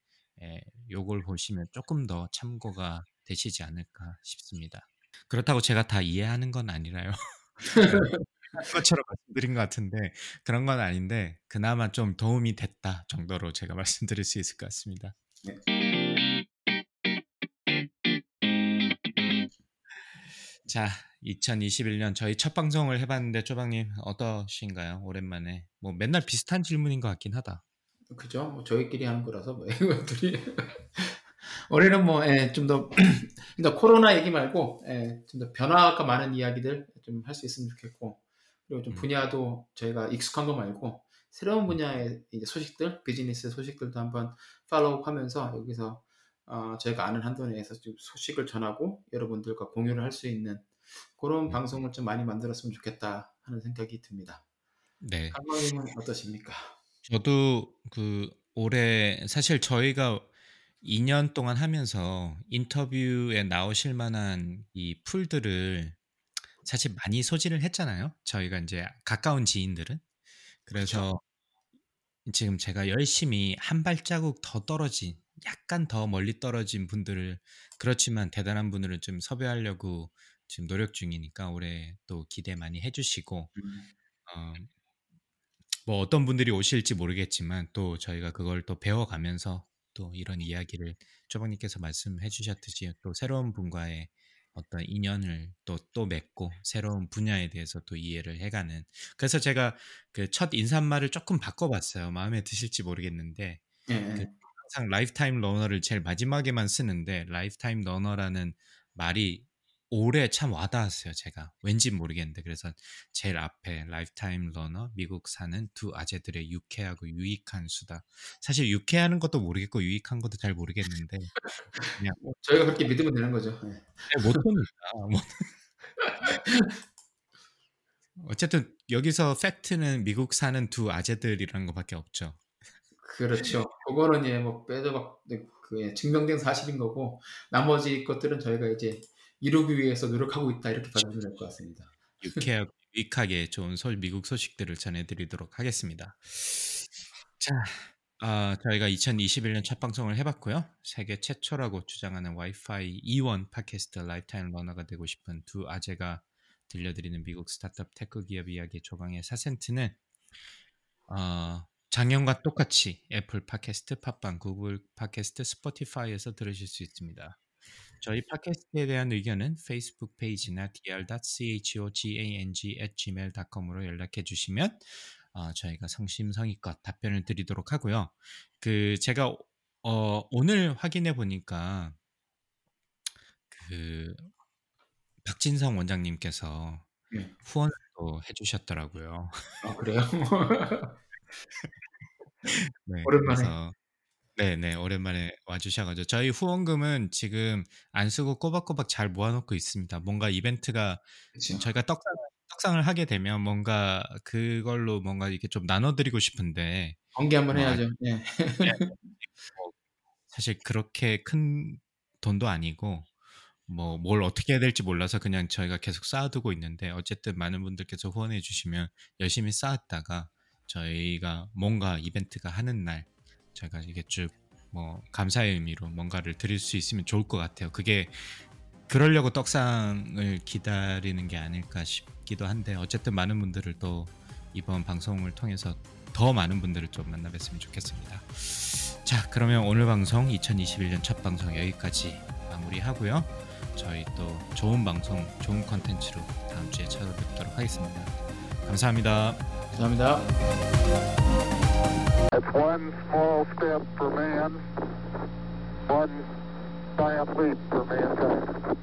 예 요걸 보시면 쪼끔 더 참고가 되시지 않을까 싶습니다. 그렇다고 제가 다 이해하는 건 아니라요. 것처럼 말씀드린 것 같은데 그런 건 아닌데 그나마 좀 도움이 됐다 정도로 제가 말씀드릴 수 있을 것 같습니다. 네. 자 2021년 저희 첫 방송을 해 봤는데 쪼박님 어떠신가요? 오랜만에. 뭐 맨날 비슷한 질문인 것 같긴 하다. 그죠. 뭐 저희끼리 하는 거라서 뭐 이것들이 올해는 뭐 예 좀더 그러니까 코로나 얘기 말고 예 좀 더 변화가 많은 이야기들 좀 할 수 있으면 좋겠고 그리고 좀 음. 분야도 저희가 익숙한 거 말고 새로운 음. 분야의 이제 소식들, 비즈니스 소식들도 한번 팔로우 하면서 여기서 어 저희가 아는 한도 내에서 좀 소식을 전하고 여러분들과 공유를 할 수 있는 고런 음. 방송을 좀 많이 만들었으면 좋겠다 하는 생각이 듭니다. 네. 강박님은 어떠십니까? 저도 그 올해 사실 저희가 2년 동안 하면서 인터뷰에 나오실 만한 이 풀들을 사실 많이 소지를 했잖아요. 저희가 인제 가까운 지인들은. 그래서 지금 제가 열심히 한 발자국 더 떨어진 약간 더 멀리 떨어진 분들을 그렇지만 대단한 분들을 좀 섭외하려고 지금 노력 중이니까 올해 또 기대 많이 해 주시고 음. 어 뭐 어떤 분들이 오실지 모르겠지만 또 저희가 그걸 또 배워가면서 또 이런 이야기를 쪼박님께서 말씀해 주셨듯이 또 새로운 분과의 어떤 인연을 또, 또 맺고 새로운 분야에 대해서 또 이해를 해가는 그래서 제가 그 첫 인사말을 조금 바꿔봤어요. 마음에 드실지 모르겠는데 그 예예. 항상 lifetime learner를 제일 마지막에만 쓰는데 lifetime learner라는 말이 올해 참 와닿았어요. 제가 왠지 모르겠는데 그래서 제일 앞에 lifetime learner 미국 사는 두 아재들의 유쾌하고 유익한 수다. 사실 유쾌하는 것도 모르겠고 유익한 것도 잘 모르겠는데 그냥 뭐 저희가 그렇게 믿으면 되는 거죠. 예. 네, 모토니까 뭐. 어쨌든 여기서 팩트는 미국 사는 두 아재들이라는 것밖에 없죠. 그렇죠. 그거는 예뭐 빼도 박네그 예, 증명된 사실인 거고 나머지 것들은 저희가 이제 이루기 위해서 노력하고 있다 이렇게 받아들여야 될것 같습니다. 유쾌 유익하게 좋은 소, 미국 소식들을 전해드리도록 하겠습니다. 자, 아, 저희가 2021년 첫 방송을 해봤고요. 세계 최초라고 주장하는 와이파이 E1 팟캐스트 lifetime learner가 되고 싶은 두 아재가 들려드리는 미국 스타트업 tech 기업 이야기 조강의 4센트는 어, 작년과 똑같이 애플 팟캐스트, 팟빵, 구글 팟캐스트, 스포티파이에서 들으실 수 있습니다. 저희 팟캐스트에 대한 의견은 페이스북 페이지나 dr.chogang@gmail.com으로 연락해 주시면 어, 저희가 성심성의껏 답변을 드리도록 하고요. 그 제가 어, 오늘 확인해 보니까 그 박진성 원장님께서 네. 후원을 또 해주셨더라고요. 아 그래요? 네, 오랜만에. 그래서 네네 오랜만에 와 주셔 가지고 저희 후원금은 지금 안 쓰고 꼬박꼬박 잘 모아 놓고 있습니다. 뭔가 이벤트가 그렇죠. 저희가 떡상 떡상을 하게 되면 뭔가 그걸로 뭔가 이렇게 좀 나눠 드리고 싶은데 번개 한번 뭐 해야죠. 예. 뭐 사실 그렇게 큰 돈도 아니고 뭐 뭘 어떻게 해야 될지 몰라서 그냥 저희가 계속 쌓아두고 있는데 어쨌든 많은 분들께서 후원해 주시면 열심히 쌓았다가 저희가 뭔가 이벤트가 하는 날 저희가 이게 쭉 뭐 감사의 의미로 뭔가를 드릴 수 있으면 좋을 것 같아요. 그게 그러려고 떡상을 기다리는 게 아닐까 싶기도 한데 어쨌든 많은 분들을 또 이번 방송을 통해서 더 많은 분들을 좀 만나 뵀으면 좋겠습니다. 자, 그러면 오늘 방송 2021년 첫 방송 여기까지 마무리하고요. 저희 또 좋은 방송, 좋은 컨텐츠로 다음 주에 찾아뵙도록 하겠습니다. 감사합니다. 감사합니다. It's one small step for man, one giant leap for mankind.